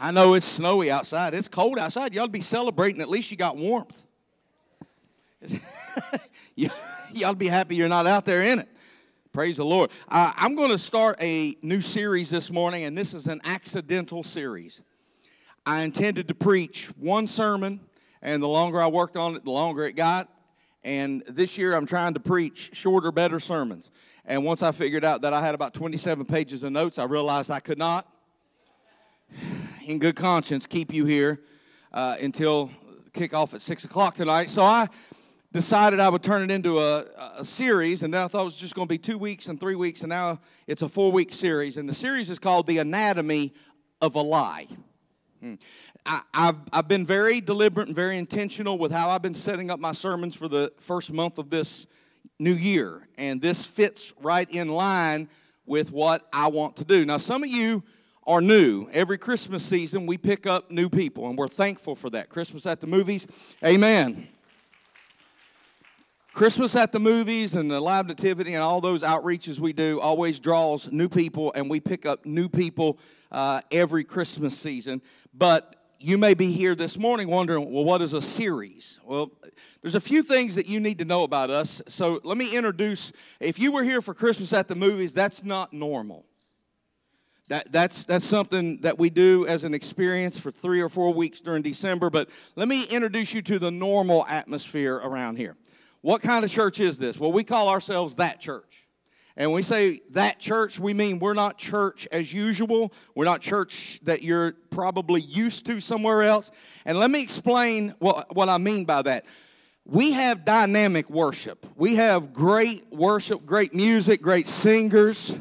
I know it's snowy outside. It's cold outside. To be celebrating. At least you got warmth. ought be happy you're not out there in it. Praise the Lord. Uh, I'm going to start a new series this morning, and this is an accidental series. I intended to preach one sermon, and the longer I worked on it, the longer it got. And this year I'm trying to preach shorter, better sermons. And once I figured out that I had about 27 pages of notes, I realized I could not, in good conscience, keep you here uh, until kickoff at 6 o'clock tonight. So I decided I would turn it into a, a series, and then I thought it was just going to be two weeks and three weeks, and now it's a four week series. And the series is called The Anatomy of a Lie. Hmm. I, have I've been very deliberate and very intentional with how I've been setting up my sermons for the first month of this new year. And this fits right in line with what I want to do. Now, some of you are new. Every Christmas season, we pick up new people, and we're thankful for that. Christmas at the movies, amen. Christmas at the movies and the live nativity and all those outreaches we do always draws new people, and we pick up new people uh, every Christmas season. But you may be here this morning wondering, well, what is a series? Well, there's a few things that you need to know about us. So let me introduce. If you were here for Christmas at the movies, that's not normal. That, that's, that's something that we do as an experience for three or four weeks during December. But let me introduce you to the normal atmosphere around here. What kind of church is this? Well, we call ourselves that church. And when we say that church, we mean we're not church as usual. We're not church that you're probably used to somewhere else. And let me explain what, what I mean by that. We have dynamic worship. We have great worship, great music, great singers.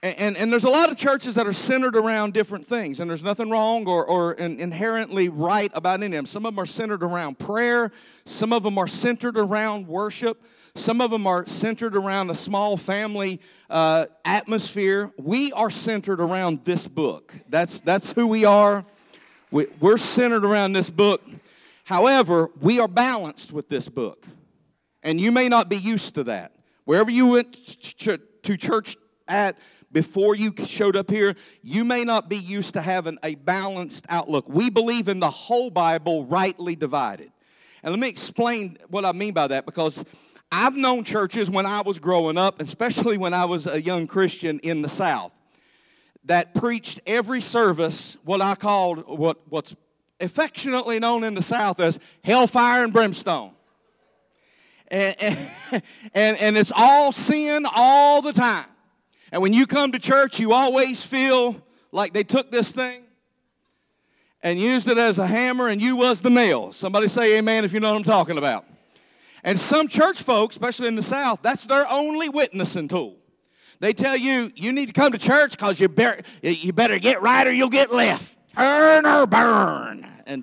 And, and, and, there's a lot of churches that are centered around different things, and there's nothing wrong or, or inherently right about any of them. Some of them are centered around prayer, some of them are centered around worship. Some of them are centered around a small family uh, atmosphere. We are centered around this book. That's, that's who we are. We, we're centered around this book. However, we are balanced with this book. And you may not be used to that. Wherever you went to church at before you showed up here, you may not be used to having a balanced outlook. We believe in the whole Bible rightly divided. And let me explain what I mean by that because I've known churches when I was growing up, especially when I was a young Christian in the South, that preached every service what I called what, what's affectionately known in the South as hellfire and brimstone. And, and, and, and it's all sin all the time. And when you come to church, you always feel like they took this thing and used it as a hammer and you was the nail. Somebody say amen if you know what I'm talking about. And some church folks, especially in the South, that's their only witnessing tool. They tell you, you need to come to church because you, better, you better get right or you'll get left. Turn or burn. And,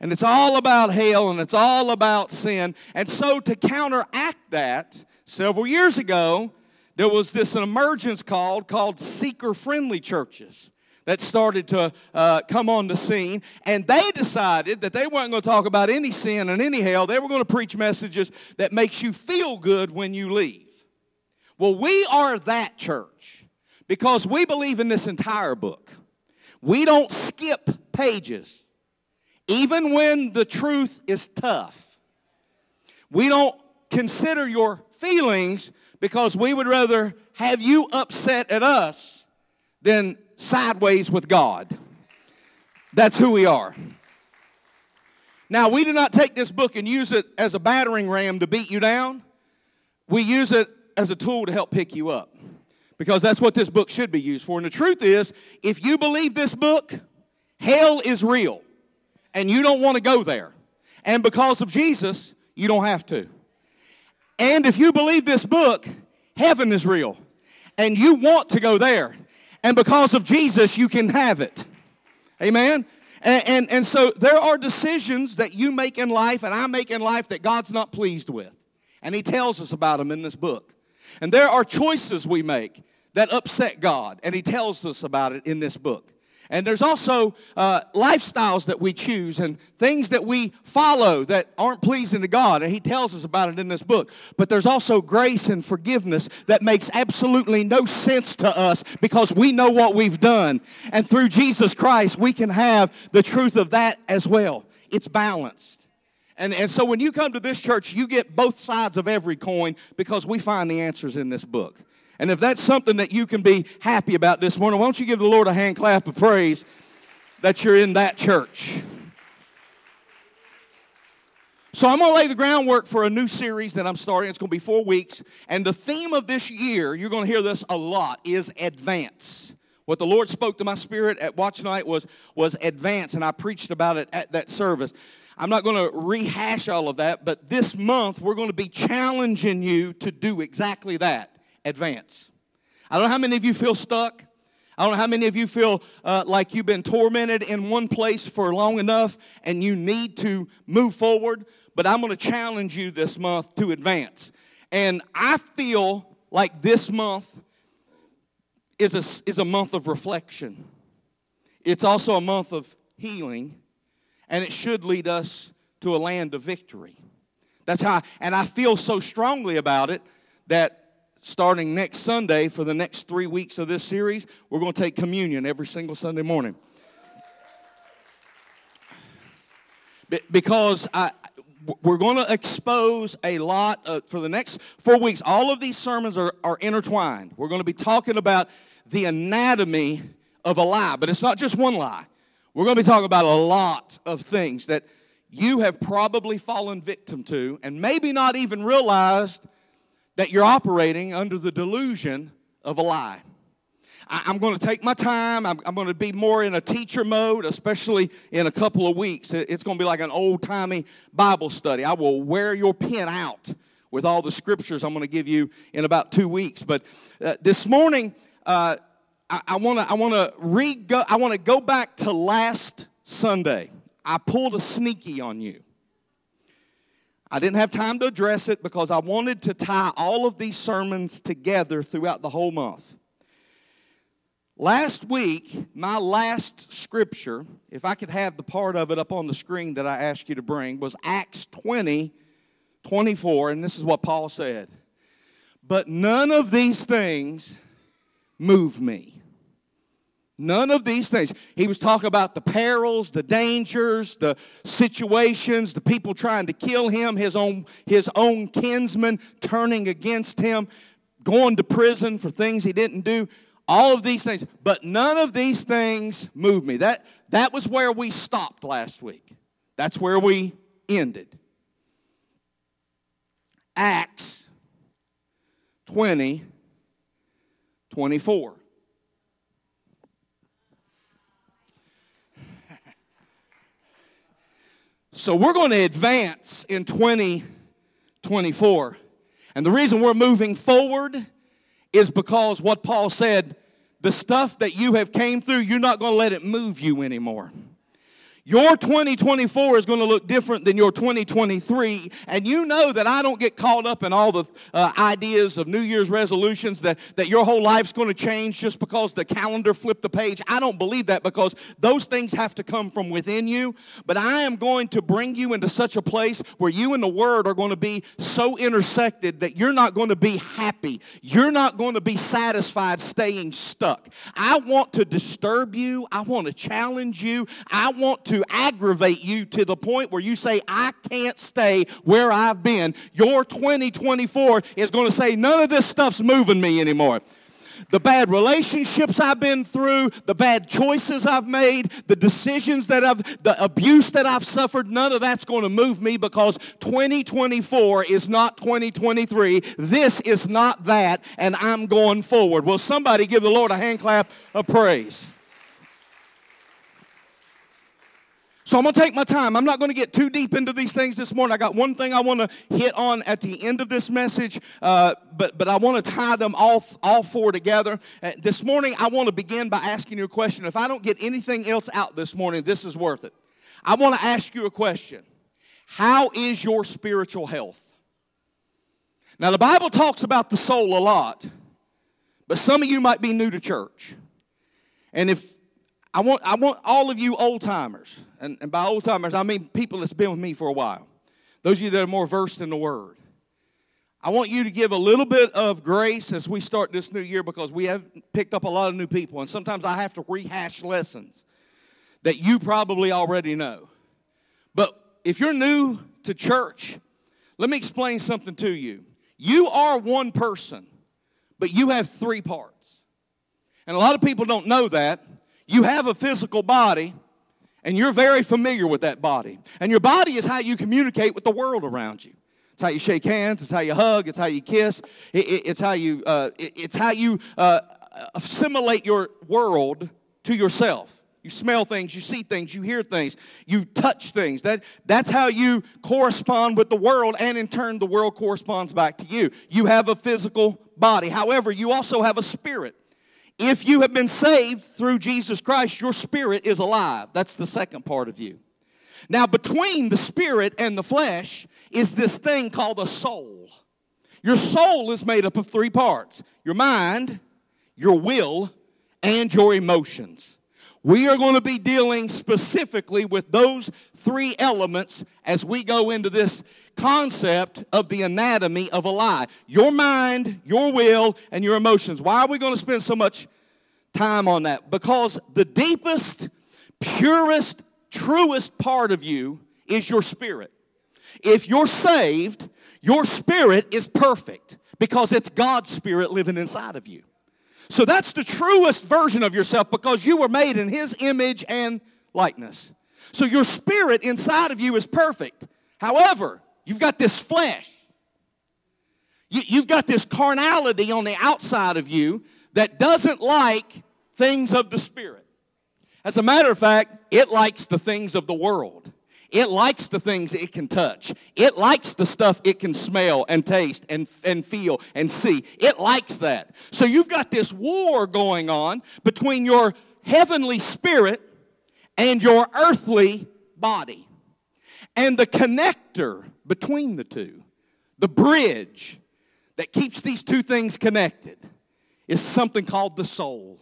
and it's all about hell and it's all about sin. And so, to counteract that, several years ago, there was this emergence called called seeker friendly churches that started to uh, come on the scene. And they decided that they weren't going to talk about any sin and any hell. They were going to preach messages that makes you feel good when you leave. Well, we are that church because we believe in this entire book. We don't skip pages, even when the truth is tough. We don't consider your feelings because we would rather have you upset at us than sideways with God. That's who we are. Now, we do not take this book and use it as a battering ram to beat you down. We use it as a tool to help pick you up because that's what this book should be used for. And the truth is, if you believe this book, hell is real and you don't want to go there. And because of Jesus, you don't have to. And if you believe this book, heaven is real and you want to go there and because of Jesus, you can have it. Amen? And, and, and, so there are decisions that you make in life and I make in life that God's not pleased with. And He tells us about them in this book. And there are choices we make that upset God, and He tells us about it in this book. And there's also uh, lifestyles that we choose and things that we follow that aren't pleasing to God. And He tells us about it in this book. But there's also grace and forgiveness that makes absolutely no sense to us because we know what we've done. And through Jesus Christ, we can have the truth of that as well. It's balanced. And, and so when you come to this church, you get both sides of every coin because we find the answers in this book. And if that's something that you can be happy about this morning, why don't you give the Lord a hand clap of praise that you're in that church? So I'm going to lay the groundwork for a new series that I'm starting. It's going to be four weeks. And the theme of this year, you're going to hear this a lot, is advance. What the Lord spoke to my spirit at watch night was, was advance, and I preached about it at that service. I'm not going to rehash all of that, but this month we're going to be challenging you to do exactly that advance. I don't know how many of you feel stuck. I don't know how many of you feel uh, like you've been tormented in one place for long enough and you need to move forward, but I'm going to challenge you this month to advance. And I feel like this month is a, is a month of reflection. It's also a month of healing, and it should lead us to a land of victory. That's how, and I feel so strongly about it that starting next Sunday for the next three weeks of this series, we're going to take communion every single Sunday morning. Because I, we're going to expose a lot for the next four weeks. All of these sermons are, are intertwined. We're going to be talking about the anatomy of a lie, but it's not just one lie. We're going to be talking about a lot of things that you have probably fallen victim to and maybe not even realized that you're operating under the delusion of a lie. I, am going to take my time. I'm, I'm, going to be more in a teacher mode, especially in a couple of weeks. It's going to be like an old timey Bible study. I will wear your pen out with all the scriptures I'm going to give you in about two weeks. But uh, this morning, uh, I want to I want to re I want to go back to last Sunday. I pulled a sneaky on you. I didn't have time to address it because I wanted to tie all of these sermons together throughout the whole month. Last week, my last scripture, if I could have the part of it up on the screen that I asked you to bring, was Acts 20, 24, and this is what Paul said. But none of these things move me. None of these things. He was talking about the perils, the dangers, the situations, the people trying to kill him, his own, his own kinsmen turning against him, going to prison for things he didn't do. All of these things. But none of these things moved me. That, that was where we stopped last week. That's where we ended. Acts 20, 24. So we're going to advance in 2024. And the reason we're moving forward is because what Paul said, the stuff that you have came through, you're not going to let it move you anymore. Your 2024 is going to look different than your 2023. And you know that I don't get caught up in all the uh, ideas of New Year's resolutions that, that your whole life's going to change just because the calendar flipped the page. I don't believe that because those things have to come from within you. But I am going to bring you into such a place where you and the Word are going to be so intersected that you're not going to be happy. You're not going to be satisfied staying stuck. I want to disturb you. I want to challenge you. I want to aggravate you to the point where you say, I can't stay where I've been, your 2024 is going to say, none of this stuff's moving me anymore the bad relationships I've been through, the bad choices I've made, the decisions that I've, the abuse that I've suffered, none of that's going to move me because 2024 is not 2023. This is not that, and I'm going forward. Will somebody give the Lord a hand clap of praise? So I'm going to take my time. I'm not going to get too deep into these things this morning. I got one thing I want to hit on at the end of this message, uh, but, but I want to tie them all, all four together. Uh, this morning, I want to begin by asking you a question. If I don't get anything else out this morning, this is worth it. I want to ask you a question How is your spiritual health? Now, the Bible talks about the soul a lot, but some of you might be new to church. And if I want, I want all of you old timers, and, and by old timers, I mean people that's been with me for a while, those of you that are more versed in the Word. I want you to give a little bit of grace as we start this new year because we have picked up a lot of new people, and sometimes I have to rehash lessons that you probably already know. But if you're new to church, let me explain something to you. You are one person, but you have three parts. And a lot of people don't know that. You have a physical body, and you're very familiar with that body. And your body is how you communicate with the world around you. It's how you shake hands. It's how you hug. It's how you kiss. It, it, it's how you. Uh, it, it's how you uh, assimilate your world to yourself. You smell things, you see things, you hear things, you touch things. That, that's how you correspond with the world, and in turn, the world corresponds back to you. You have a physical body. However, you also have a spirit. If you have been saved through Jesus Christ, your spirit is alive. That's the second part of you. Now, between the spirit and the flesh is this thing called a soul. Your soul is made up of three parts your mind, your will, and your emotions. We are going to be dealing specifically with those three elements as we go into this concept of the anatomy of a lie your mind, your will, and your emotions. Why are we going to spend so much time on that? Because the deepest, purest, truest part of you is your spirit. If you're saved, your spirit is perfect because it's God's spirit living inside of you. So that's the truest version of yourself because you were made in His image and likeness. So your spirit inside of you is perfect. However, you've got this flesh. You, have got this carnality on the outside of you that doesn't like things of the spirit. As a matter of fact, it likes the things of the world. It likes the things it can touch. It likes the stuff it can smell and taste and, and feel and see. It likes that. So you've got this war going on between your heavenly spirit and your earthly body. And the connector between the two, the bridge that keeps these two things connected, is something called the soul.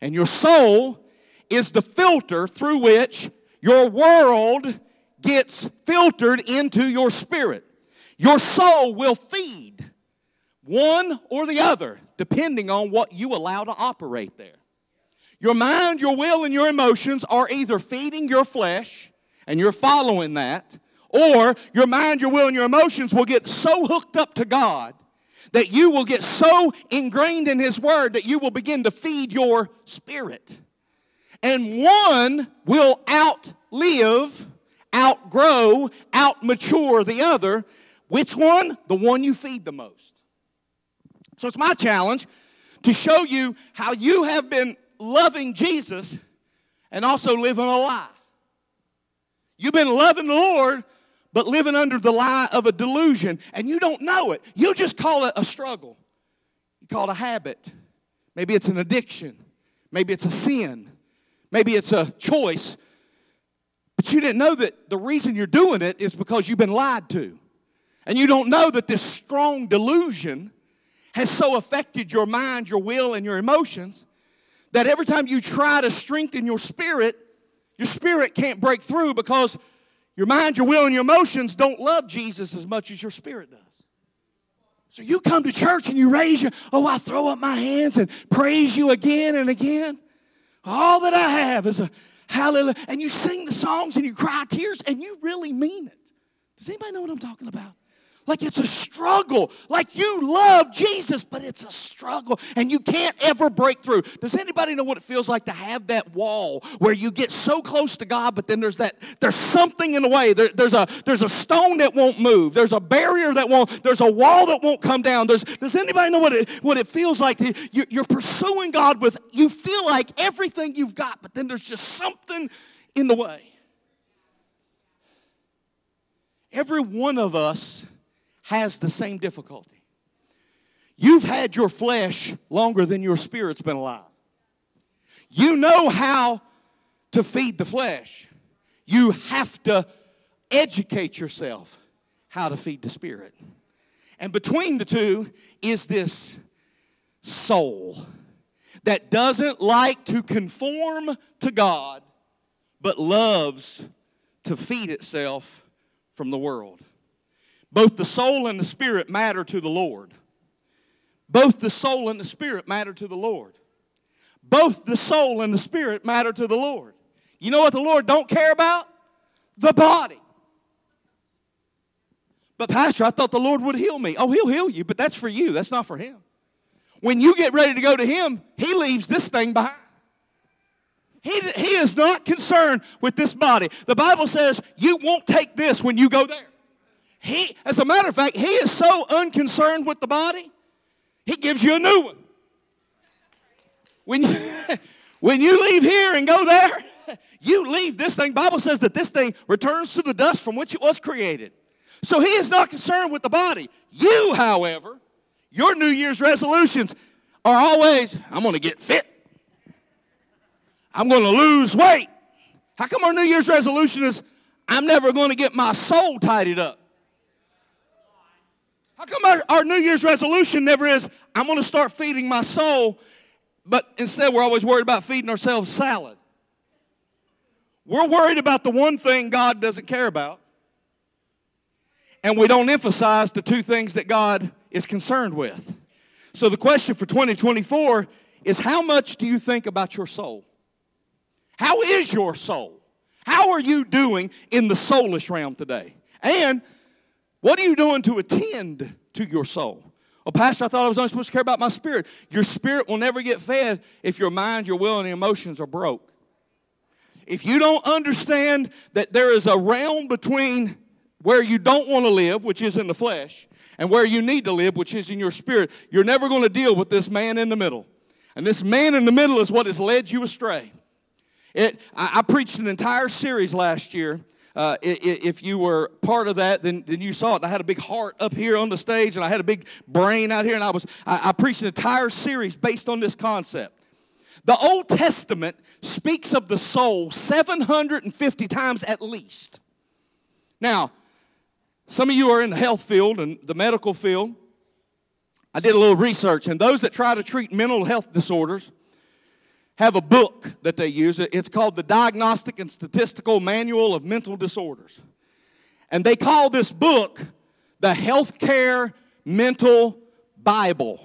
And your soul is the filter through which your world gets filtered into your spirit. Your soul will feed one or the other, depending on what you allow to operate there. Your mind, your will, and your emotions are either feeding your flesh, and you're following that, or your mind, your will, and your emotions will get so hooked up to God that you will get so ingrained in His Word that you will begin to feed your spirit and one will outlive, outgrow, outmature the other. Which one? The one you feed the most. So it's my challenge to show you how you have been loving Jesus and also living a lie. You've been loving the Lord, but living under the lie of a delusion, and you don't know it. You just call it a struggle. You call it a habit. Maybe it's an addiction. Maybe it's a sin. Maybe it's a choice, but you didn't know that the reason you're doing it is because you've been lied to. And you don't know that this strong delusion has so affected your mind, your will, and your emotions that every time you try to strengthen your spirit, your spirit can't break through because your mind, your will, and your emotions don't love Jesus as much as your spirit does. So you come to church and you raise your, oh, I throw up my hands and praise you again and again. All that I have is a hallelujah. And you sing the songs and you cry tears and you really mean it. Does anybody know what I'm talking about? Like it's a struggle. Like you love Jesus, but it's a struggle and you can't ever break through. Does anybody know what it feels like to have that wall where you get so close to God, but then there's that, there's something in the way. There, there's, a, there's a stone that won't move. There's a barrier that won't, there's a wall that won't come down. There's, does anybody know what it, what it feels like? You, you're pursuing God with, you feel like everything you've got, but then there's just something in the way. Every one of us has the same difficulty. You've had your flesh longer than your spirit's been alive. You know how to feed the flesh. You have to educate yourself how to feed the spirit. And between the two is this soul. that doesn't like to conform to God, but loves to feed itself from the world. Both the soul and the spirit matter to the Lord. Both the soul and the spirit matter to the Lord. Both the soul and the spirit matter to the Lord. You know what the Lord don't care about? The body. But pastor, I thought the Lord would heal me. Oh, he'll heal you, but that's for you. That's not for him. When you get ready to go to him, he leaves this thing behind. He, he is not concerned with this body. The Bible says you won't take this when you go there. He, as a matter of fact, he is so unconcerned with the body, he gives you a new one. When you, when you leave here and go there, you leave this thing. Bible says that this thing returns to the dust from which it was created. So he is not concerned with the body. You, however, your New Year's resolutions are always, I'm going to get fit. I'm going to lose weight. How come our New Year's resolution is, I'm never going to get my soul tidied up? How come our, our New Year's resolution never is, I'm going to start feeding my soul, but instead we're always worried about feeding ourselves salad? We're worried about the one thing God doesn't care about, and we don't emphasize the two things that God is concerned with. So the question for 2024 is how much do you think about your soul? How is your soul? How are you doing in the soulish realm today? And what are you doing to attend to your soul? Well, Pastor, I thought I was only supposed to care about my spirit. Your spirit will never get fed if your mind, your will, and your emotions are broke. If you don't understand that there is a realm between where you don't want to live, which is in the flesh, and where you need to live, which is in your spirit, you're never going to deal with this man in the middle. And this man in the middle is what has led you astray. It, I, I preached an entire series last year. Uh, if you were part of that, then, then you saw it. I had a big heart up here on the stage, and I had a big brain out here, and I was I, I preached an entire series based on this concept. The Old Testament speaks of the soul 750 times at least. Now, some of you are in the health field and the medical field. I did a little research, and those that try to treat mental health disorders have a book that they use. It's called the Diagnostic and Statistical Manual of Mental Disorders. And they call this book the Healthcare Mental Bible.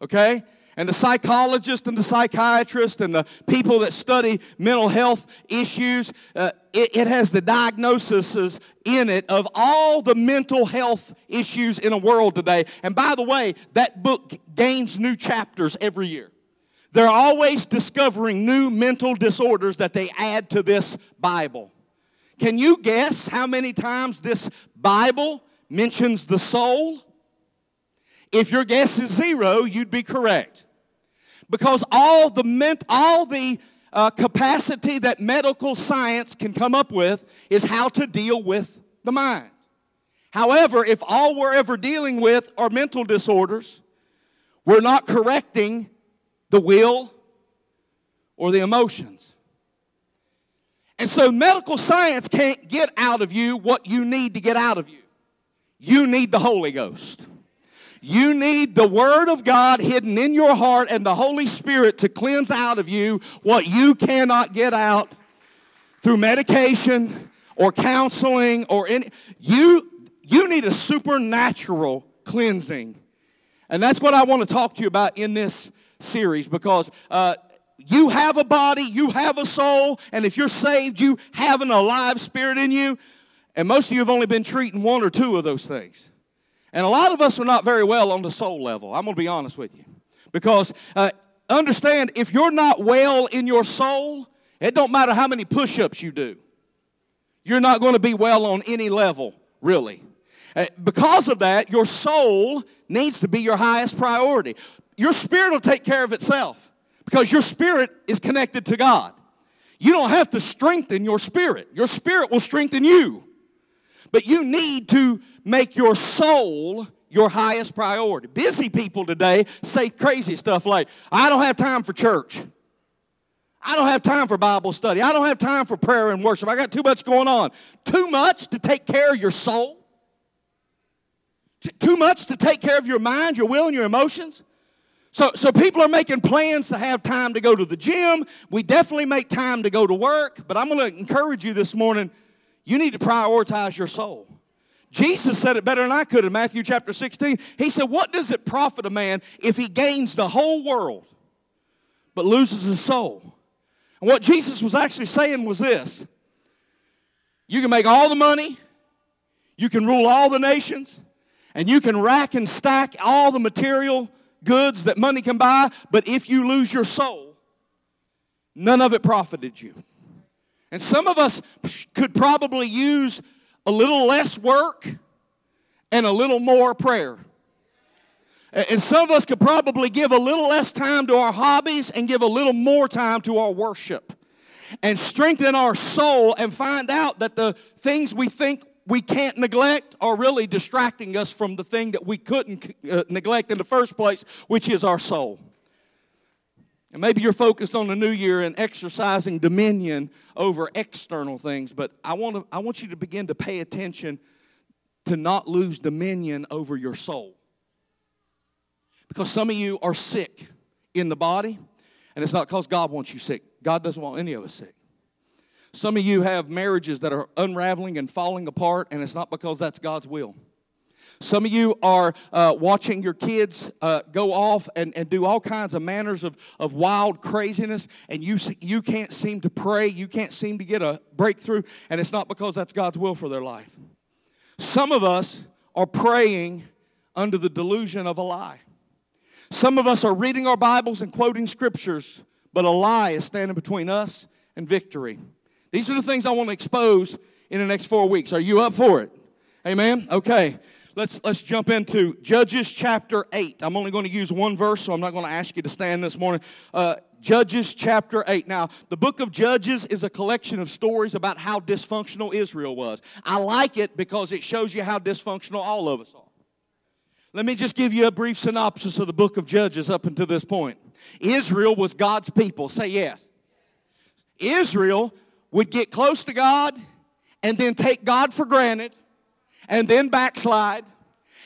Okay? and the psychologists and the psychiatrists and the people that study mental health issues, uh, it, it, has the diagnoses in it of all the mental health issues in the world today. And by the way, that book gains new chapters every year. They're always discovering new mental disorders that they add to this Bible. Can you guess how many times this Bible mentions the soul? If your guess is zero, you'd be correct. Because all the, ment- all the uh, capacity that medical science can come up with is how to deal with the mind. However, if all we're ever dealing with are mental disorders, we're not correcting the will or the emotions. And so medical science can't get out of you what you need to get out of you. You need the Holy Ghost. You need the Word of God hidden in your heart and the Holy Spirit to cleanse out of you what you cannot get out through medication or counseling or any. You, you need a supernatural cleansing. And that's what I want to talk to you about in this series because uh, you have a body, you have a soul, and if you're saved, you have an alive spirit in you. And most of you have only been treating one or two of those things. And a lot of us are not very well on the soul level. I'm going to be honest with you. Because uh, understand, if you're not well in your soul, it don't matter how many push ups you do. You're not going to be well on any level, really. Uh, because of that, your soul needs to be your highest priority. Your spirit will take care of itself because your spirit is connected to God. You don't have to strengthen your spirit, your spirit will strengthen you. But you need to make your soul your highest priority. Busy people today say crazy stuff like, I don't have time for church. I don't have time for Bible study. I don't have time for prayer and worship. I got too much going on. Too much to take care of your soul? Too much to take care of your mind, your will, and your emotions? So, so people are making plans to have time to go to the gym. We definitely make time to go to work, but I'm going to encourage you this morning you need to prioritize your soul. Jesus said it better than I could in Matthew chapter 16. He said, What does it profit a man if he gains the whole world but loses his soul? And what Jesus was actually saying was this you can make all the money, you can rule all the nations, and you can rack and stack all the material goods that money can buy, but if you lose your soul, none of it profited you. And some of us could probably use a little less work and a little more prayer. And some of us could probably give a little less time to our hobbies and give a little more time to our worship and strengthen our soul and find out that the things we think we can't neglect are really distracting us from the thing that we couldn't uh, neglect in the first place, which is our soul. And maybe you're focused on the new year and exercising dominion over external things, but I want, to, I want you to begin to pay attention to not lose dominion over your soul. Because some of you are sick in the body, and it's not because God wants you sick. God doesn't want any of us sick. Some of you have marriages that are unraveling and falling apart, and it's not because that's God's will. Some of you are uh, watching your kids uh, go off and, and do all kinds of manners of, of wild craziness, and you, you can't seem to pray. You can't seem to get a breakthrough, and it's not because that's God's will for their life. Some of us are praying under the delusion of a lie. Some of us are reading our Bibles and quoting scriptures, but a lie is standing between us and victory. These are the things I want to expose in the next four weeks. Are you up for it? Amen? Okay. Let's, let's jump into Judges chapter 8. I'm only going to use one verse, so I'm not going to ask you to stand this morning. Uh, Judges chapter 8. Now, the book of Judges is a collection of stories about how dysfunctional Israel was. I like it because it shows you how dysfunctional all of us are. Let me just give you a brief synopsis of the book of Judges up until this point. Israel was God's people. Say yes. Israel would get close to God and then take God for granted and then backslide.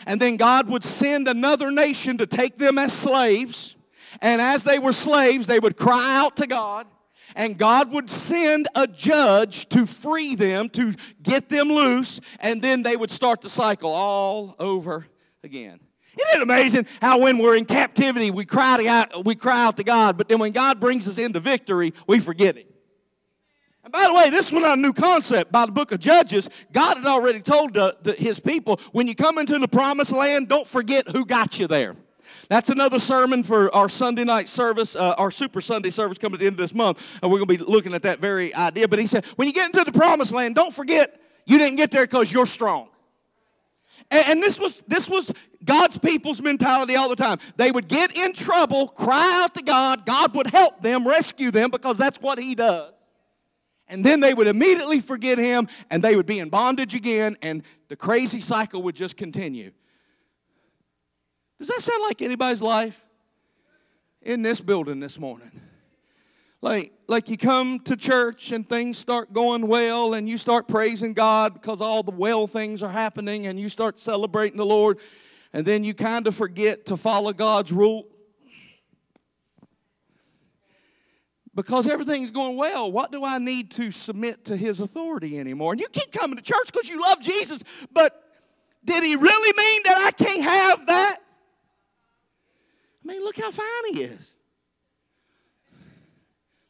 And then God would send another nation to take them as slaves. And as they were slaves, they would cry out to God. And God would send a judge to free them, to get them loose. And then they would start the cycle all over again. Isn't it amazing how when we're in captivity, we cry, out, we cry out to God, but then when God brings us into victory, we forget it. And by the way, this was not a new concept. By the book of Judges, God had already told the, the, his people when you come into the promised land, don't forget who got you there. That's another sermon for our Sunday night service, uh, our Super Sunday service coming at the end of this month. And we're going to be looking at that very idea. But he said, when you get into the promised land, don't forget you didn't get there because you're strong. And, and this was this was God's people's mentality all the time. They would get in trouble, cry out to God. God would help them, rescue them, because that's what He does and then they would immediately forget him and they would be in bondage again and the crazy cycle would just continue. Does that sound like anybody's life? In this building this morning. Like, like you come to church and things start going well and you start praising God because all the well things are happening and you start celebrating the Lord and then you kind of forget to follow God's rule, because everything's going well. What do I need to submit to his authority anymore? And you keep coming to church because you love Jesus, but did he really mean that I can't have that? I mean, look how fine he is.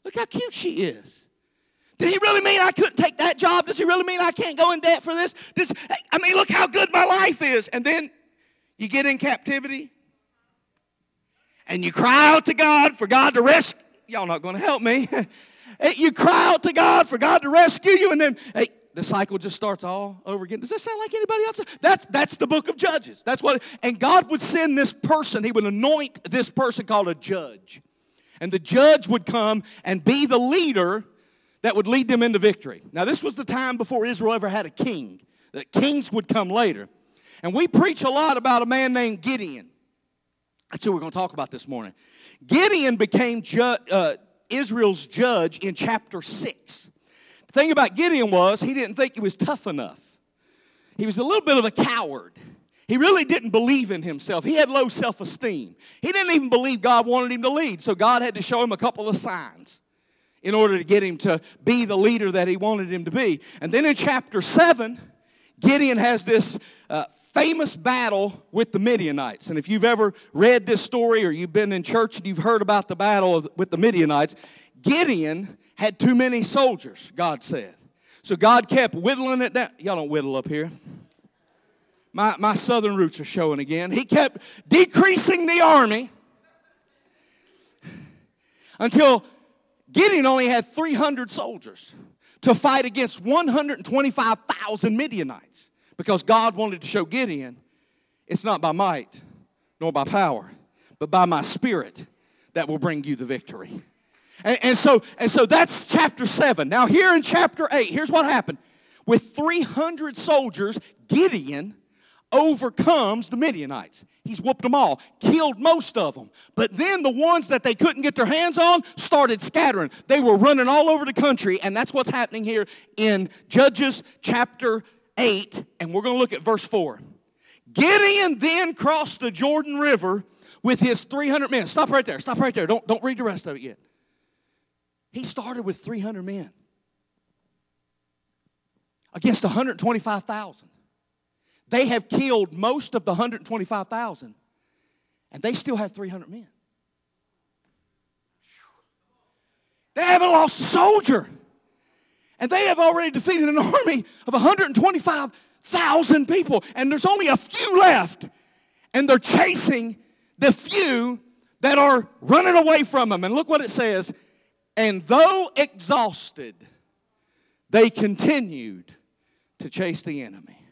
Look how cute she is. Did he really mean I couldn't take that job? Does he really mean I can't go in debt for this? Does, I mean, look how good my life is. And then you get in captivity and you cry out to God for God to rescue y'all not going to help me. you cry out to God for God to rescue you, and then hey, the cycle just starts all over again. Does that sound like anybody else? That's that's the book of Judges. That's what. And God would send this person. He would anoint this person called a judge, and the judge would come and be the leader that would lead them into victory. Now, this was the time before Israel ever had a king. The kings would come later, and we preach a lot about a man named Gideon. That's who we're going to talk about this morning. Gideon became ju- uh, Israel's judge in chapter 6. The thing about Gideon was he didn't think he was tough enough. He was a little bit of a coward. He really didn't believe in himself. He had low self esteem. He didn't even believe God wanted him to lead. So God had to show him a couple of signs in order to get him to be the leader that he wanted him to be. And then in chapter 7, Gideon has this uh, famous battle with the Midianites. And if you've ever read this story or you've been in church and you've heard about the battle with the Midianites, Gideon had too many soldiers, God said. So God kept whittling it down. Y'all don't whittle up here. My, my southern roots are showing again. He kept decreasing the army until Gideon only had 300 soldiers to fight against 125,000 Midianites because God wanted to show Gideon it's not by might nor by power, but by my spirit that will bring you the victory. And, and, so, and so that's chapter 7. Now, here in chapter 8, here's what happened. With 300 soldiers, Gideon overcomes the Midianites. He's whooped them all, killed most of them. But then the ones that they couldn't get their hands on started scattering. They were running all over the country, and that's what's happening here in Judges chapter 8, and we're going to look at verse 4. Gideon then crossed the Jordan River with his 300 men. Stop right there. Stop right there. Don't, don't read the rest of it yet. He started with 300 men against 125,000. They have killed most of the 125,000, and they still have 300 men. They haven't lost a soldier. And they have already defeated an army of 125,000 people, and there's only a few left. And they're chasing the few that are running away from them. And look what it says. And though exhausted, they continued to chase the enemy.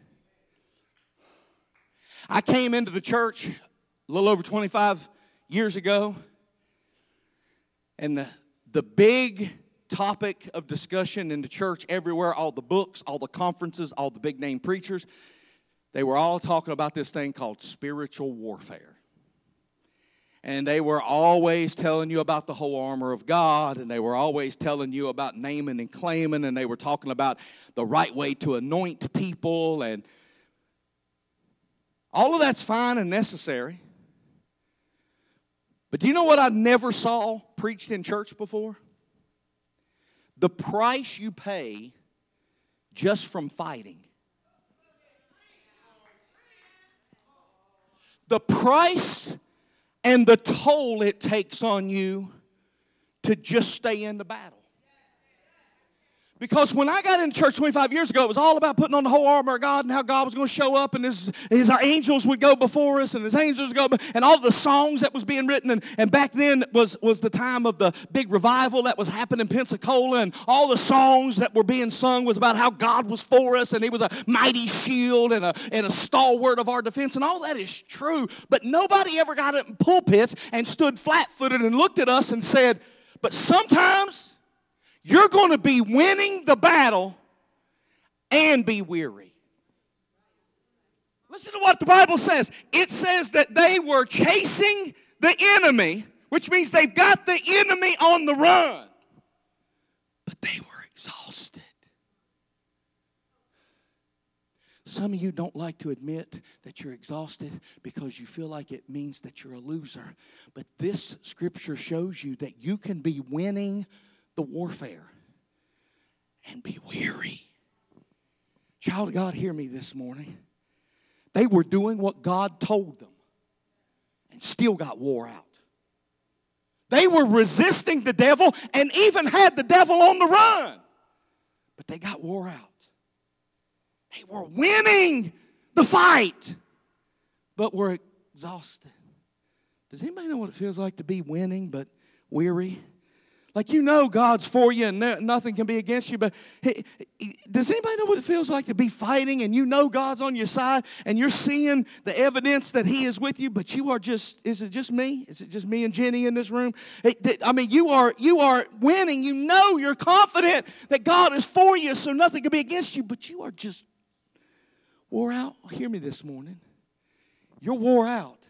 I came into the church a little over 25 years ago, and the, the big topic of discussion in the church everywhere, all the books, all the conferences, all the big name preachers, they were all talking about this thing called spiritual warfare. And they were always telling you about the whole armor of God, and they were always telling you about naming and claiming, and they were talking about the right way to anoint people and all of that's fine and necessary. But do you know what I never saw preached in church before? The price you pay just from fighting. The price and the toll it takes on you to just stay in the battle. Because when I got into church 25 years ago, it was all about putting on the whole armor of God and how God was going to show up and his, his angels would go before us and his angels would go, and all the songs that was being written. And, and back then was, was the time of the big revival that was happening in Pensacola and all the songs that were being sung was about how God was for us and he was a mighty shield and a, and a stalwart of our defense. And all that is true. But nobody ever got in pulpits and stood flat-footed and looked at us and said, but sometimes you're going to be winning the battle and be weary. Listen to what the Bible says. It says that they were chasing the enemy, which means they've got the enemy on the run, but they were exhausted. Some of you don't like to admit that you're exhausted because you feel like it means that you're a loser. But this scripture shows you that you can be winning the warfare and be weary. Child of God, hear me this morning. They were doing what God told them and still got wore out. They were resisting the devil and even had the devil on the run, but they got wore out. They were winning the fight, but were exhausted. Does anybody know what it feels like to be winning but weary? Like you know God's for you and nothing can be against you. But does anybody know what it feels like to be fighting and you know God's on your side and you're seeing the evidence that He is with you, but you are just, is it just me? Is it just me and Jenny in this room? I mean, you are you are winning. You know you're confident that God is for you, so nothing can be against you, but you are just wore out. Hear me this morning. You're wore out,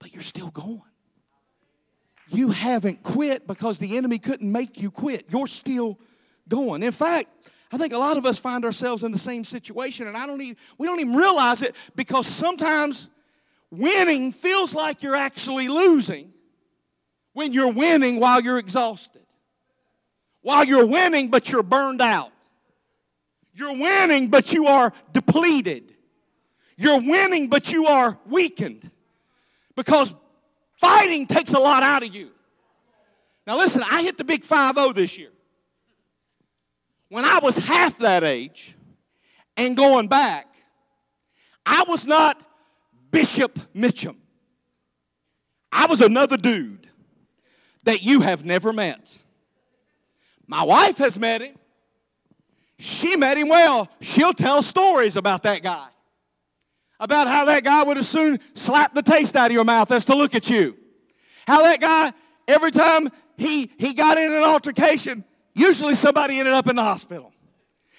but you're still going you haven't quit because the enemy couldn't make you quit. You're still going. In fact, I think a lot of us find ourselves in the same situation, and I don't even, we don't even realize it because sometimes winning feels like you're actually losing when you're winning while you're exhausted. While you're winning, but you're burned out. You're winning, but you are depleted. You're winning, but you are weakened. Because fighting takes a lot out of you. Now, listen, I hit the big 5 0 this year. When I was half that age and going back, I was not Bishop Mitchum. I was another dude that you have never met. My wife has met him. She met him well. She'll tell stories about that guy. About how that guy would as soon slap the taste out of your mouth as to look at you. How that guy, every time he, he got in an altercation, usually somebody ended up in the hospital.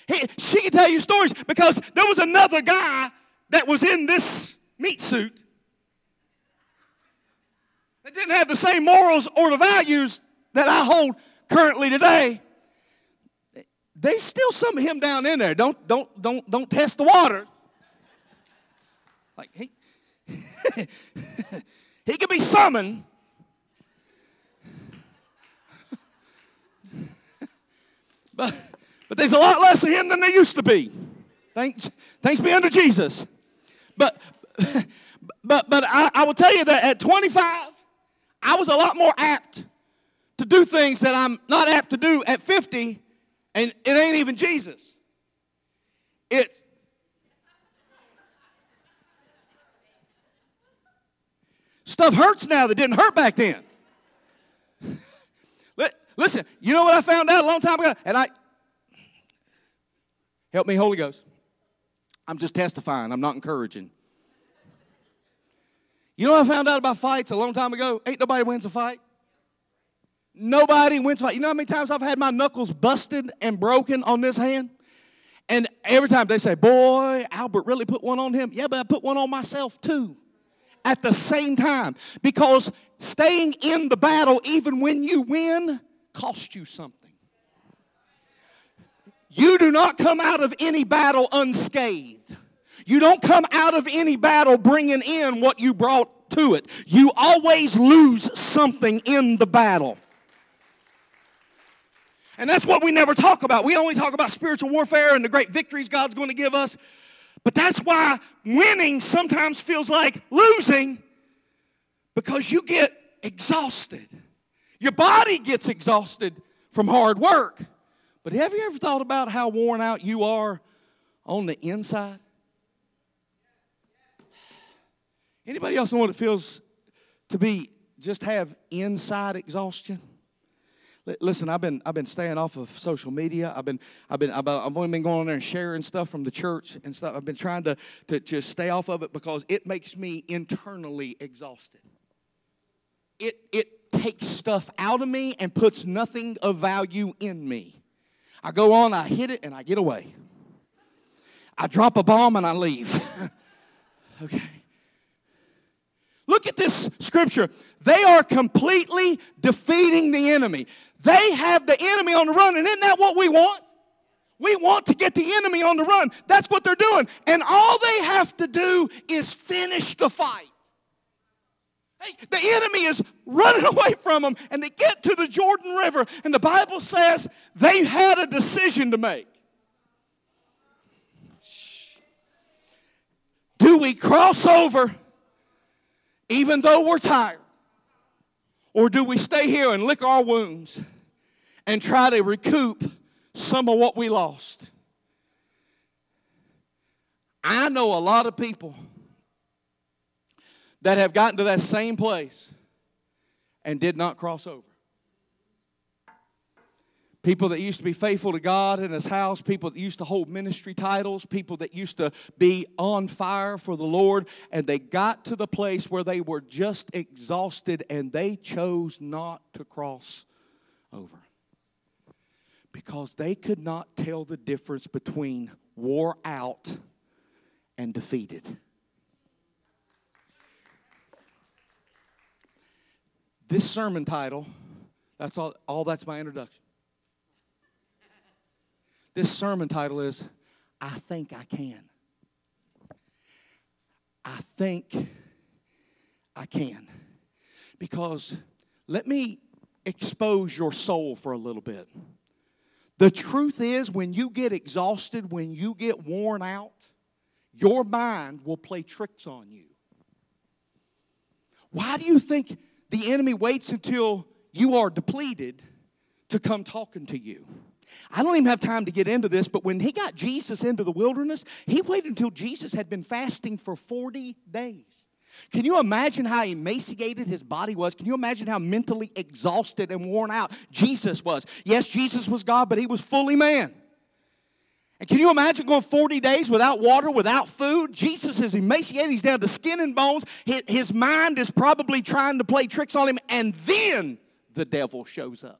He, she can tell you stories because there was another guy that was in this meat suit that didn't have the same morals or the values that I hold currently today. There's still some of him down in there. Don't don't don't don't test the water. Like he he could be summoned. but but there's a lot less of him than there used to be. Thanks, thanks be unto Jesus. But but but I, I will tell you that at 25, I was a lot more apt to do things that I'm not apt to do at 50, and it ain't even Jesus. It stuff hurts now that didn't hurt back then. Listen, you know what I found out a long time ago? And I help me, Holy Ghost. I'm just testifying, I'm not encouraging. You know what I found out about fights a long time ago? Ain't nobody wins a fight. Nobody wins a fight. You know how many times I've had my knuckles busted and broken on this hand? And every time they say, Boy, Albert really put one on him. Yeah, but I put one on myself too at the same time. Because staying in the battle, even when you win, costs you something. You do not come out of any battle unscathed. You don't come out of any battle bringing in what you brought to it. You always lose something in the battle. And that's what we never talk about. We only talk about spiritual warfare and the great victories God's going to give us. But that's why winning sometimes feels like losing because you get exhausted. Your body gets exhausted from hard work. But have you ever thought about how worn out you are on the inside? Anybody else know what it feels to be just have inside exhaustion? Listen, I've been I've been staying off of social media. I've been I've been I've, only been going on there and sharing stuff from the church and stuff. I've been trying to to just stay off of it because it makes me internally exhausted. It it takes stuff out of me and puts nothing of value in me. I go on, I hit it, and I get away. I drop a bomb and I leave. okay. Look at this scripture. They are completely defeating the enemy. They have the enemy on the run, and isn't that what we want? We want to get the enemy on the run. That's what they're doing. And all they have to do is finish the fight. Hey, the enemy is running away from them, and they get to the Jordan River, and the Bible says they had a decision to make. Do we cross over even though we're tired? Or do we stay here and lick our wounds and try to recoup some of what we lost? I know a lot of people that have gotten to that same place and did not cross over. People that used to be faithful to God in His house, people that used to hold ministry titles, people that used to be on fire for the Lord, and they got to the place where they were just exhausted and they chose not to cross over. Because they could not tell the difference between wore out and defeated. This sermon title, that's all, all that's my introduction. This sermon title is I Think I Can. I think I can. Because let me expose your soul for a little bit. The truth is, when you get exhausted, when you get worn out, your mind will play tricks on you. Why do you think the enemy waits until you are depleted to come talking to you? I don't even have time to get into this, but when he got Jesus into the wilderness, he waited until Jesus had been fasting for 40 days. Can you imagine how emaciated his body was? Can you imagine how mentally exhausted and worn out Jesus was? Yes, Jesus was God, but he was fully man. And can you imagine going 40 days without water, without food? Jesus is emaciated. He's down to skin and bones. His mind is probably trying to play tricks on him. And then the devil shows up.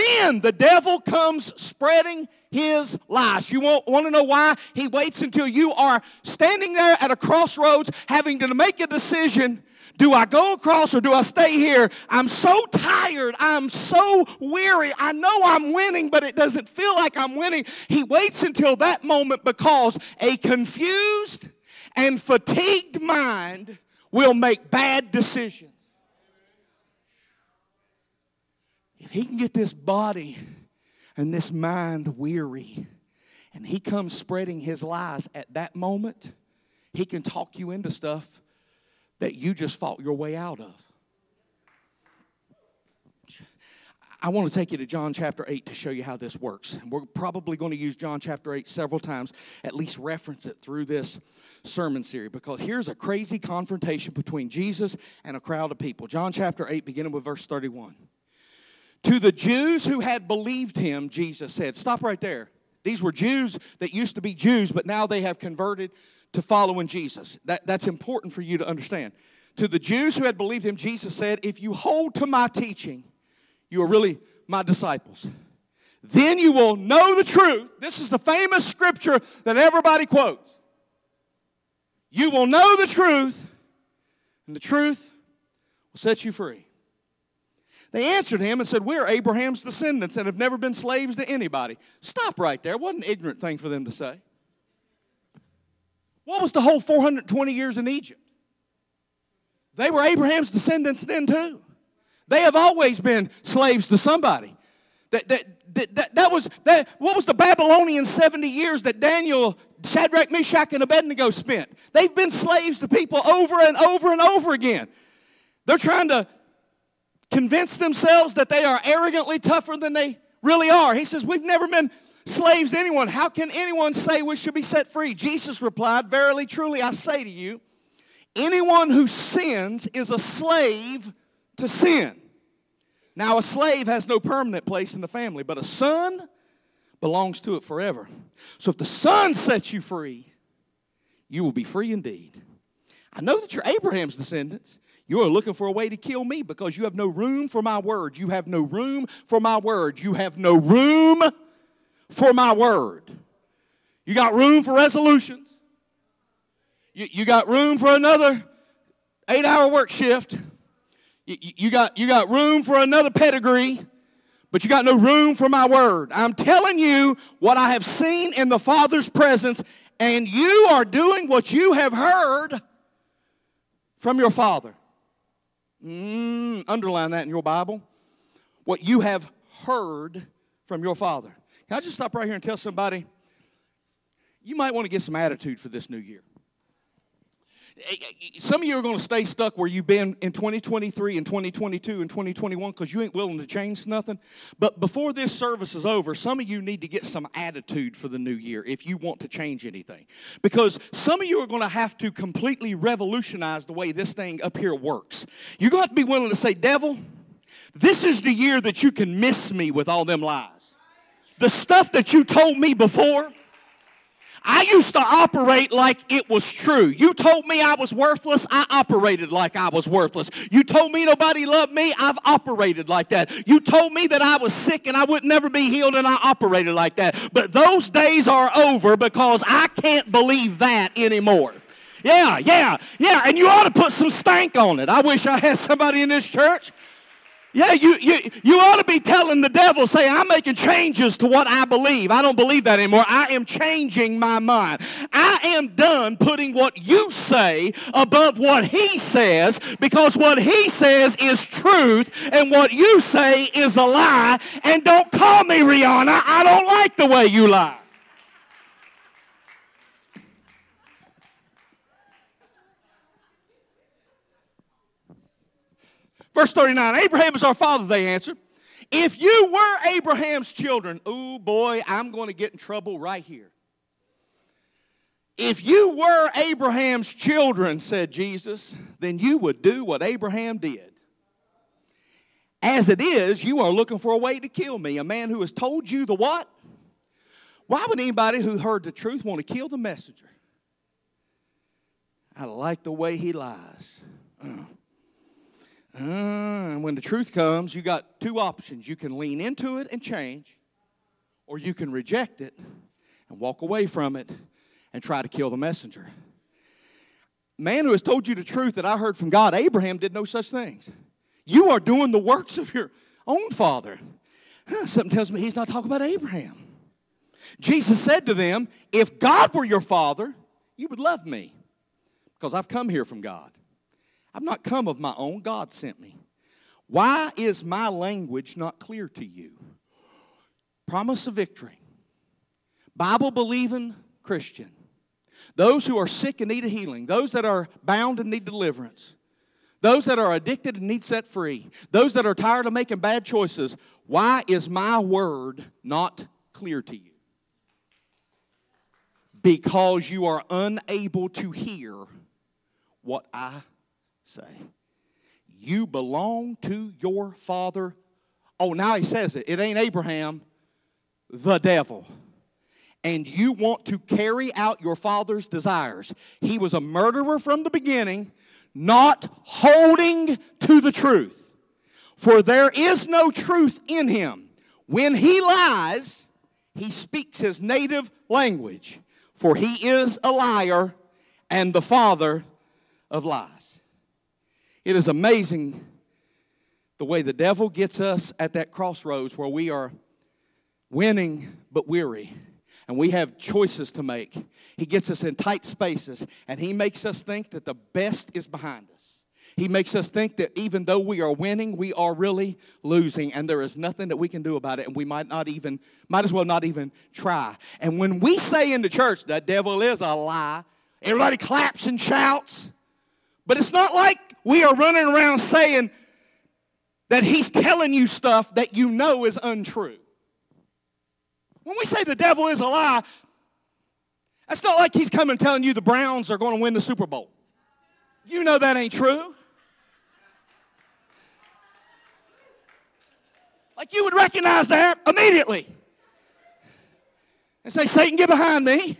Then the devil comes spreading his lies. You want, want to know why? He waits until you are standing there at a crossroads having to make a decision. Do I go across or do I stay here? I'm so tired. I'm so weary. I know I'm winning, but it doesn't feel like I'm winning. He waits until that moment because a confused and fatigued mind will make bad decisions. If he can get this body and this mind weary, and he comes spreading his lies at that moment, he can talk you into stuff that you just fought your way out of. I want to take you to John chapter 8 to show you how this works. We're probably going to use John chapter 8 several times, at least reference it through this sermon series, because here's a crazy confrontation between Jesus and a crowd of people. John chapter 8, beginning with verse 31. To the Jews who had believed him, Jesus said, Stop right there. These were Jews that used to be Jews, but now they have converted to following Jesus. That, that's important for you to understand. To the Jews who had believed him, Jesus said, If you hold to my teaching, you are really my disciples. Then you will know the truth. This is the famous scripture that everybody quotes. You will know the truth, and the truth will set you free. They answered him and said, We're Abraham's descendants and have never been slaves to anybody. Stop right there. What an ignorant thing for them to say. What was the whole 420 years in Egypt? They were Abraham's descendants then too. They have always been slaves to somebody. That, that, that, that, that was that what was the Babylonian 70 years that Daniel, Shadrach, Meshach, and Abednego spent? They've been slaves to people over and over and over again. They're trying to convince themselves that they are arrogantly tougher than they really are. He says, We've never been slaves to anyone. How can anyone say we should be set free? Jesus replied, Verily, truly, I say to you, anyone who sins is a slave to sin. Now, a slave has no permanent place in the family, but a son belongs to it forever. So if the son sets you free, you will be free indeed. I know that you're Abraham's descendants. You are looking for a way to kill me because you have no room for my word. You have no room for my word. You have no room for my word. You got room for resolutions. You, you got room for another eight hour work shift. You, you, got, you got room for another pedigree, but you got no room for my word. I'm telling you what I have seen in the Father's presence, and you are doing what you have heard from your Father. Mm, underline that in your Bible. What you have heard from your father. Can I just stop right here and tell somebody you might want to get some attitude for this new year? Eh, eh, some of you are going to stay stuck where you've been in 2023 and 2022 and 2021 because you ain't willing to change nothing. But before this service is over, some of you need to get some attitude for the new year if you want to change anything. Because some of you are going to have to completely revolutionize the way this thing up here works. You're going to have to be willing to say, Devil, this is the year that you can miss me with all them lies. The stuff that you told me before I used to operate like it was true. You told me I was worthless, I operated like I was worthless. You told me nobody loved me, I've operated like that. You told me that I was sick and I would never be healed, and I operated like that. But those days are over because I can't believe that anymore. Yeah, yeah, yeah, and you ought to put some stank on it. I wish I had somebody in this church Yeah, you, you, you ought to be telling the devil, say, I'm making changes to what I believe. I don't believe that anymore. I am changing my mind. I am done putting what you say above what he says because what he says is truth and what you say is a lie. And don't call me Rihanna. I don't like the way you lie. Verse 39 Abraham is our father, they answered. If you were Abraham's children, oh boy, I'm going to get in trouble right here. If you were Abraham's children, said Jesus, then you would do what Abraham did. As it is, you are looking for a way to kill me, a man who has told you the what? Why would anybody who heard the truth want to kill the messenger? I like the way he lies. Mm. Uh, and when the truth comes, you got two options. You can lean into it and change, or you can reject it and walk away from it and try to kill the messenger. Man who has told you the truth that I heard from God, Abraham did no such things. You are doing the works of your own father. Something tells me he's not talking about Abraham. Jesus said to them, If God were your father, you would love me because I've come here from God. I've not come of my own, God sent me. Why is my language not clear to you? Promise of victory. Bible believing Christian. Those who are sick and need a healing. Those that are bound and need deliverance. Those that are addicted and need set free. Those that are tired of making bad choices. Why is my word not clear to you? Because you are unable to hear what I say. You belong to your father. Oh, now he says it. It ain't Abraham, the devil. And you want to carry out your father's desires. He was a murderer from the beginning, not holding to the truth. For there is no truth in him. When he lies, he speaks his native language, for he is a liar and the father of lies. It is amazing the way the devil gets us at that crossroads where we are winning but weary and we have choices to make. He gets us in tight spaces and he makes us think that the best is behind us. He makes us think that even though we are winning, we are really losing, and there is nothing that we can do about it, and we might not even, might as well not even try. And when we say in the church, that devil is a lie, everybody claps and shouts. But it's not like we are running around saying that he's telling you stuff that you know is untrue. When we say the devil is a lie, that's not like he's coming telling you the Browns are going to win the Super Bowl. You know that ain't true. Like you would recognize that immediately and say, Satan, get behind me.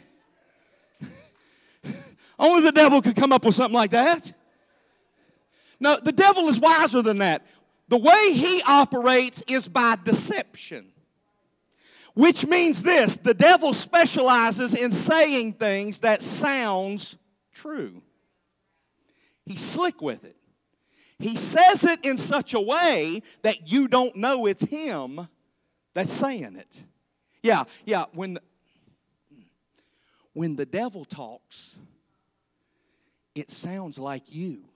Only the devil could come up with something like that. No, the devil is wiser than that. The way he operates is by deception. Which means this, the devil specializes in saying things that sounds true. He's slick with it. He says it in such a way that you don't know it's him that's saying it. Yeah, yeah, when the, when the devil talks, it sounds like you.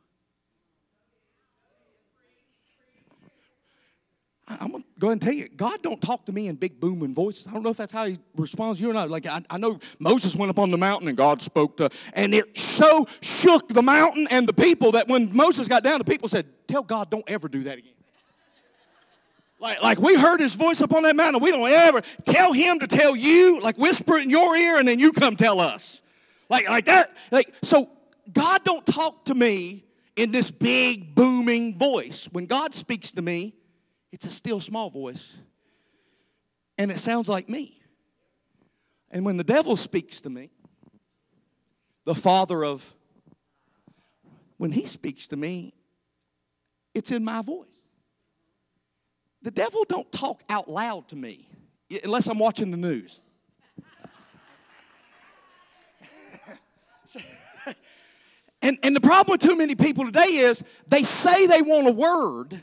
I'm gonna go ahead and tell you, God don't talk to me in big booming voices. I don't know if that's how He responds to you or not. Like I, I know Moses went up on the mountain and God spoke to, and it so shook the mountain and the people that when Moses got down, the people said, "Tell God, don't ever do that again." Like, like we heard His voice up on that mountain. We don't ever tell Him to tell you, like whisper in your ear, and then you come tell us, like like that. Like so, God don't talk to me in this big booming voice. When God speaks to me it's a still small voice. And it sounds like me. And when the devil speaks to me, the father of, when he speaks to me, it's in my voice. The devil don't talk out loud to me unless I'm watching the news. and, and the problem with too many people today is they say they want a word,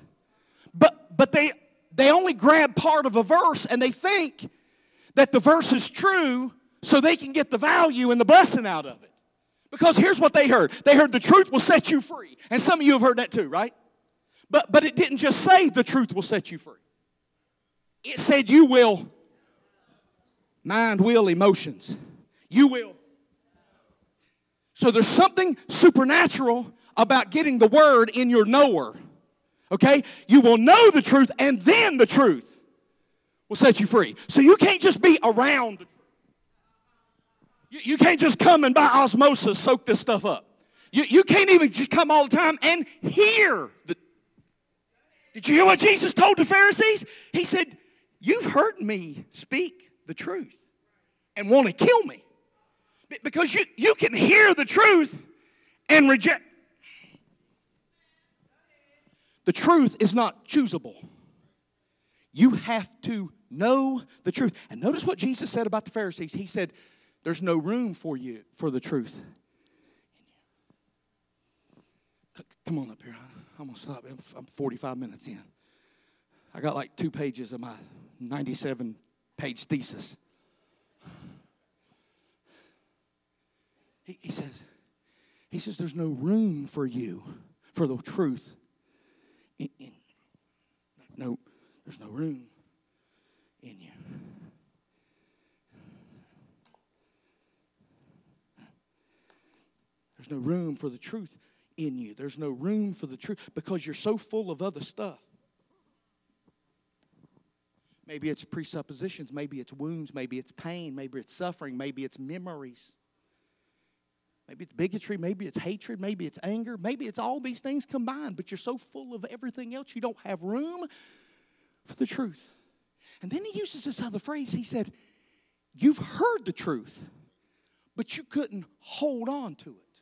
but they they only grab part of a verse and they think that the verse is true so they can get the value and the blessing out of it. Because here's what they heard. They heard the truth will set you free. And some of you have heard that too, right? But but it didn't just say the truth will set you free. It said you will mind, will, emotions. You will. So there's something supernatural about getting the word in your knower. Okay? You will know the truth, and then the truth will set you free. So you can't just be around the truth. You, can't just come and by osmosis soak this stuff up. You, you can't even just come all the time and hear the. Did you hear what Jesus told the Pharisees? He said, You've heard me speak the truth and want to kill me. Because you, you can hear the truth and reject. The truth is not choosable. You have to know the truth. And notice what Jesus said about the Pharisees. He said, There's no room for you for the truth. Come on up here. I'm going to stop. I'm 45 minutes in. I got like two pages of my 97 page thesis. He, he says, he says, there's no room for you for the truth. In, in, no, there's no room in you. There's no room for the truth in you. There's no room for the truth because you're so full of other stuff. Maybe it's presuppositions, maybe it's wounds, maybe it's pain, maybe it's suffering, maybe it's memories. Maybe it's bigotry, maybe it's hatred, maybe it's anger, maybe it's all these things combined, but you're so full of everything else you don't have room for the truth. And then he uses this other phrase. He said, You've heard the truth, but you couldn't hold on to it.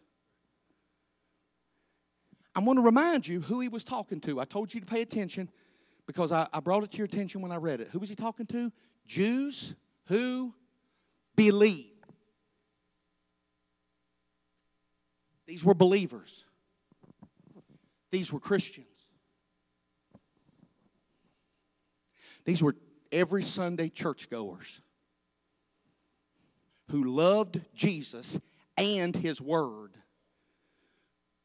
I want to remind you who he was talking to. I told you to pay attention because I, I brought it to your attention when I read it. Who was he talking to? Jews who believe. These were believers. These were Christians. These were every Sunday churchgoers who loved Jesus and His Word,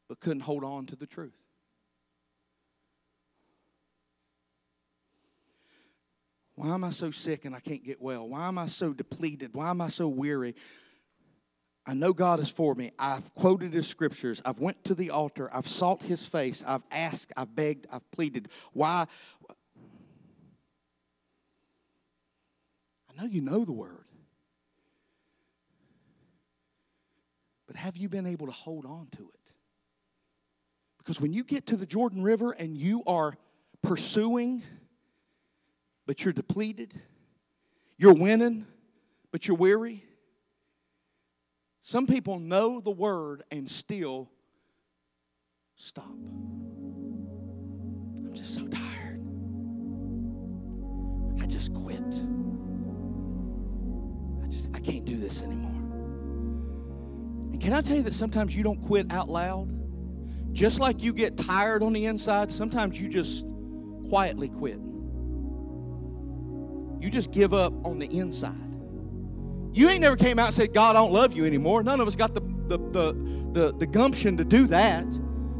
but couldn't hold on to the truth. Why am I so sick and I can't get well? Why am I so depleted? Why am I so weary? I know God is for me. I've quoted his scriptures. I've went to the altar. I've sought his face. I've asked, I've begged, I've pleaded. Why? I know you know the word. But have you been able to hold on to it? Because when you get to the Jordan River and you are pursuing, but you're depleted, you're winning, but you're weary, some people know the word and still stop. I'm just so tired. I just quit. I just I can't do this anymore. And can I tell you that sometimes you don't quit out loud? Just like you get tired on the inside, sometimes you just quietly quit. You just give up on the inside. You ain't never came out and said, God, I don't love you anymore. None of us got the, the, the, the, the gumption to do that.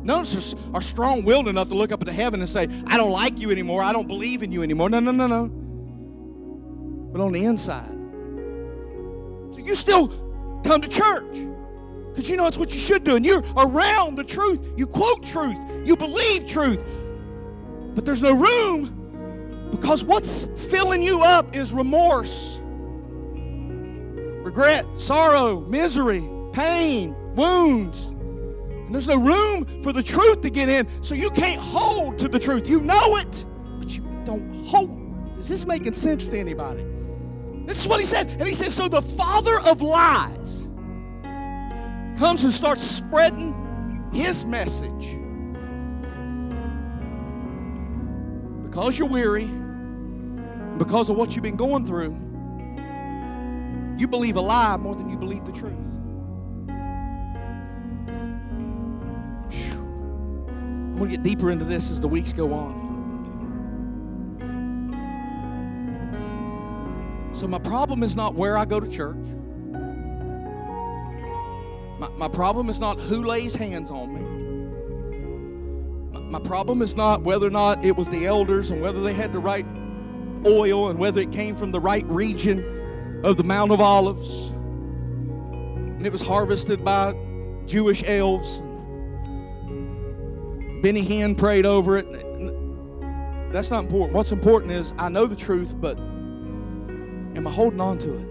None of us are strong willed enough to look up into heaven and say, I don't like you anymore. I don't believe in you anymore. No, no, no, no. But on the inside. So you still come to church because you know it's what you should do. And you're around the truth. You quote truth. You believe truth. But there's no room because what's filling you up is remorse regret, sorrow, misery, pain, wounds. And there's no room for the truth to get in, so you can't hold to the truth. You know it, but you don't hold. Is this making sense to anybody? This is what he said. And he said, So the father of lies comes and starts spreading his message. Because you're weary, because of what you've been going through, you believe a lie more than you believe the truth. I'm going to get deeper into this as the weeks go on. So, my problem is not where I go to church. My, my problem is not who lays hands on me. My, my problem is not whether or not it was the elders and whether they had the right oil and whether it came from the right region of the Mount of Olives and it was harvested by Jewish elves. Benny Hinn prayed over it. That's not important. What's important is I know the truth, but am I holding on to it?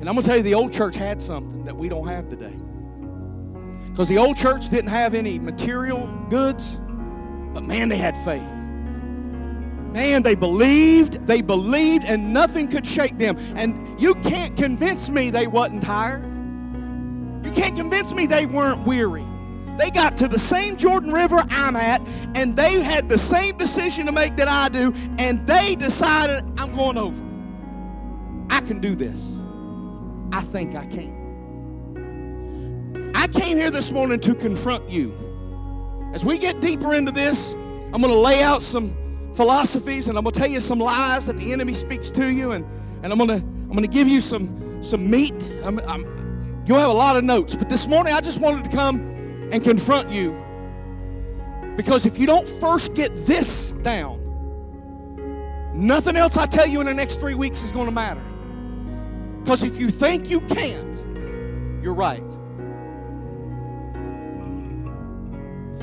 And I'm going to tell you, the old church had something that we don't have today. Because the old church didn't have any material goods, but man, they had faith. Man, they believed, they believed, and nothing could shake them. And you can't convince me they wasn't tired. You can't convince me they weren't weary. They got to the same Jordan River I'm at, and they had the same decision to make that I do, and they decided, I'm going over. I can do this. I think I can. I came here this morning to confront you. As we get deeper into this, I'm going to lay out some philosophies and I'm going to tell you some lies that the enemy speaks to you, and, and I'm going to I'm going to give you some some meat. I'm, I'm, You'll have a lot of notes. But this morning, I just wanted to come and confront you. Because if you don't first get this down, nothing else I tell you in the next three weeks is going to matter. Because if you think you can't, you're right.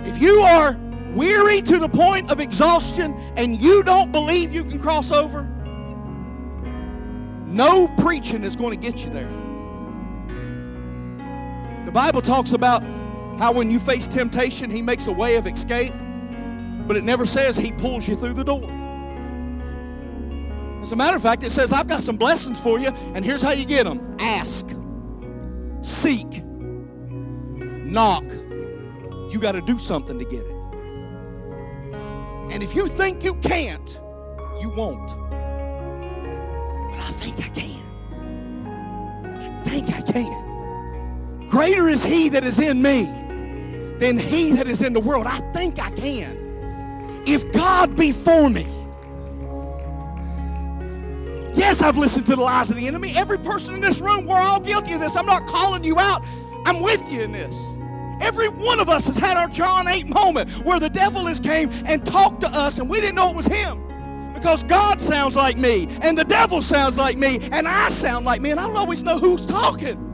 If you are weary to the point of exhaustion and you don't believe you can cross over, no preaching is going to get you there. The Bible talks about how when you face temptation, He makes a way of escape, but it never says He pulls you through the door. As a matter of fact, it says, I've got some blessings for you, and here's how you get them ask, seek, knock. You got to do something to get it. And if you think you can't, you won't. But I think I can. I think I can. Greater is he that is in me than he that is in the world. I think I can. If God be for me. Yes, I've listened to the lies of the enemy. Every person in this room, we're all guilty of this. I'm not calling you out. I'm with you in this. Every one of us has had our John 8 moment where the devil has came and talked to us and we didn't know it was him. Because God sounds like me and the devil sounds like me and I sound like me and I don't always know who's talking.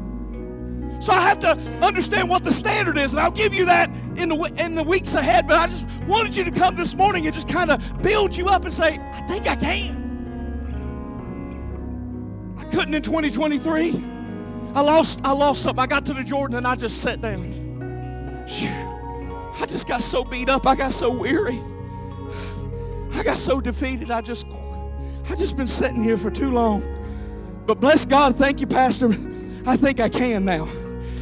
So I have to understand what the standard is, and I'll give you that in the in the weeks ahead. But I just wanted you to come this morning and just kind of build you up and say, I think I can. I couldn't in 2023. I lost I lost something. I got to the Jordan and I just sat down. I just got so beat up. I got so weary. I got so defeated. I just I just been sitting here for too long. But bless God, thank you, Pastor. I think I can now.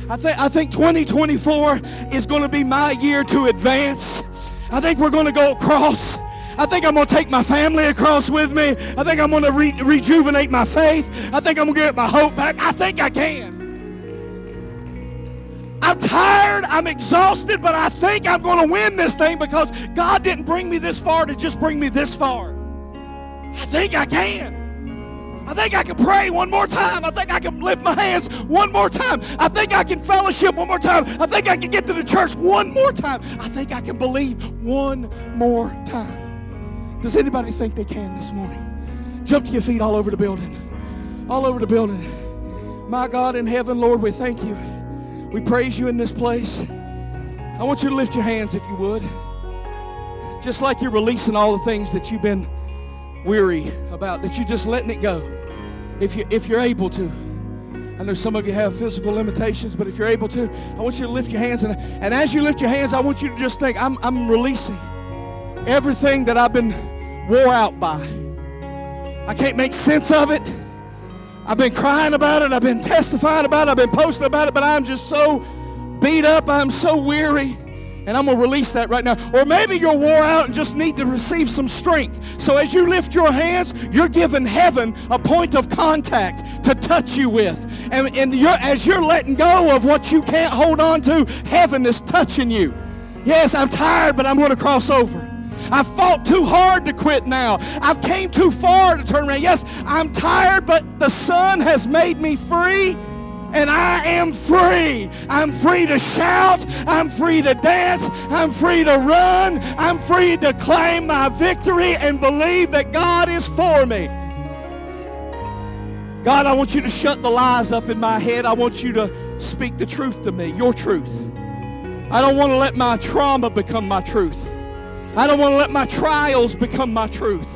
I think, I think 2024 is going to be my year to advance. I think we're going to go across. I think I'm going to take my family across with me. I think I'm going to re- rejuvenate my faith. I think I'm going to get my hope back. I think I can. I'm tired, I'm exhausted, but I think I'm going to win this thing because God didn't bring me this far to just bring me this far. I think I can. I think I can pray one more time. I think I can lift my hands one more time. I think I can fellowship one more time. I think I can get to the church one more time. I think I can believe one more time. Does anybody think they can this morning? Jump to your feet all over the building. All over the building. My God in heaven, Lord, we thank you. We praise you in this place. I want you to lift your hands if you would. Just like you're releasing all the things that you've been weary about, that you're just letting it go. If, you, if you're able to. I know some of you have physical limitations, but if you're able to, I want you to lift your hands. And, and as you lift your hands, I want you to just think, I'm, I'm releasing everything that I've been wore out by. I can't make sense of it. I've been crying about it. I've been testifying about it. I've been posting about it, but I'm just so beat up. I'm so weary. And I'm going to release that right now. Or maybe you're wore out and just need to receive some strength. So as you lift your hands, you're giving heaven a point of contact to touch you with. And, and you're, as you're letting go of what you can't hold on to, heaven is touching you. Yes, I'm tired, but I'm going to cross over. I've fought too hard to quit now. I've came too far to turn around. Yes, I'm tired, but the Son has made me free and I am free. I'm free to shout. I'm free to dance. I'm free to run. I'm free to claim my victory and believe that God is for me. God, I want you to shut the lies up in my head. I want you to speak the truth to me, your truth. I don't want to let my trauma become my truth. I don't want to let my trials become my truth.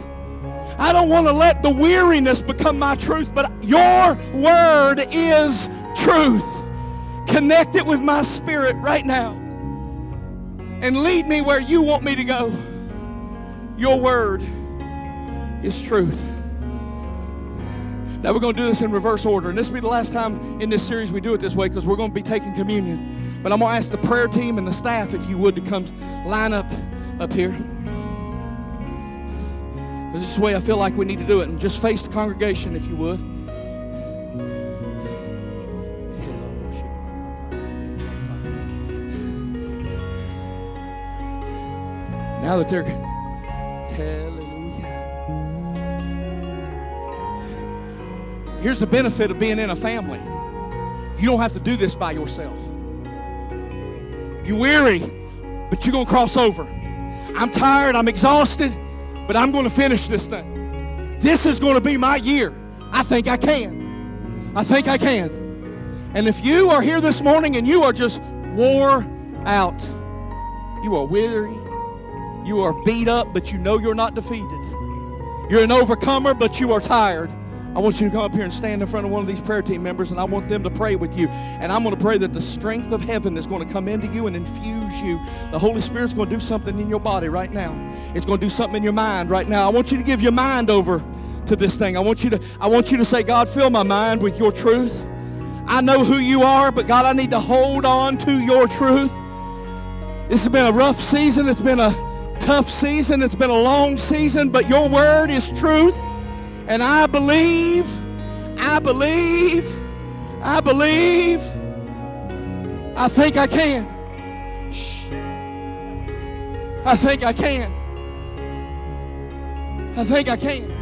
I don't want to let the weariness become my truth, but your word is truth. Connect it with my spirit right now and lead me where you want me to go. Your word is truth. Now we're going to do this in reverse order. And this will be the last time in this series we do it this way because we're going to be taking communion. But I'm going to ask the prayer team and the staff, if you would, to come line up up here. This is the way I feel like we need to do it. And just face the congregation, if you would. Now that they're, hallelujah. Here's the benefit of being in a family you don't have to do this by yourself. You're weary, but you're going to cross over. I'm tired, I'm exhausted, but I'm going to finish this thing. This is going to be my year. I think I can. I think I can. And if you are here this morning and you are just wore out, you are weary, you are beat up, but you know you're not defeated. You're an overcomer, but you are tired. I want you to come up here and stand in front of one of these prayer team members, and I want them to pray with you. And I'm going to pray that the strength of heaven is going to come into you and infuse you. The Holy Spirit's going to do something in your body right now. It's going to do something in your mind right now. I want you to give your mind over to this thing. I want you to I want you to say, God, fill my mind with your truth. I know who you are, but God, I need to hold on to your truth. This has been a rough season. It's been a tough season. It's been a long season, but your word is truth. And I believe, I believe, I believe, I think I can. I think I can. I think I can.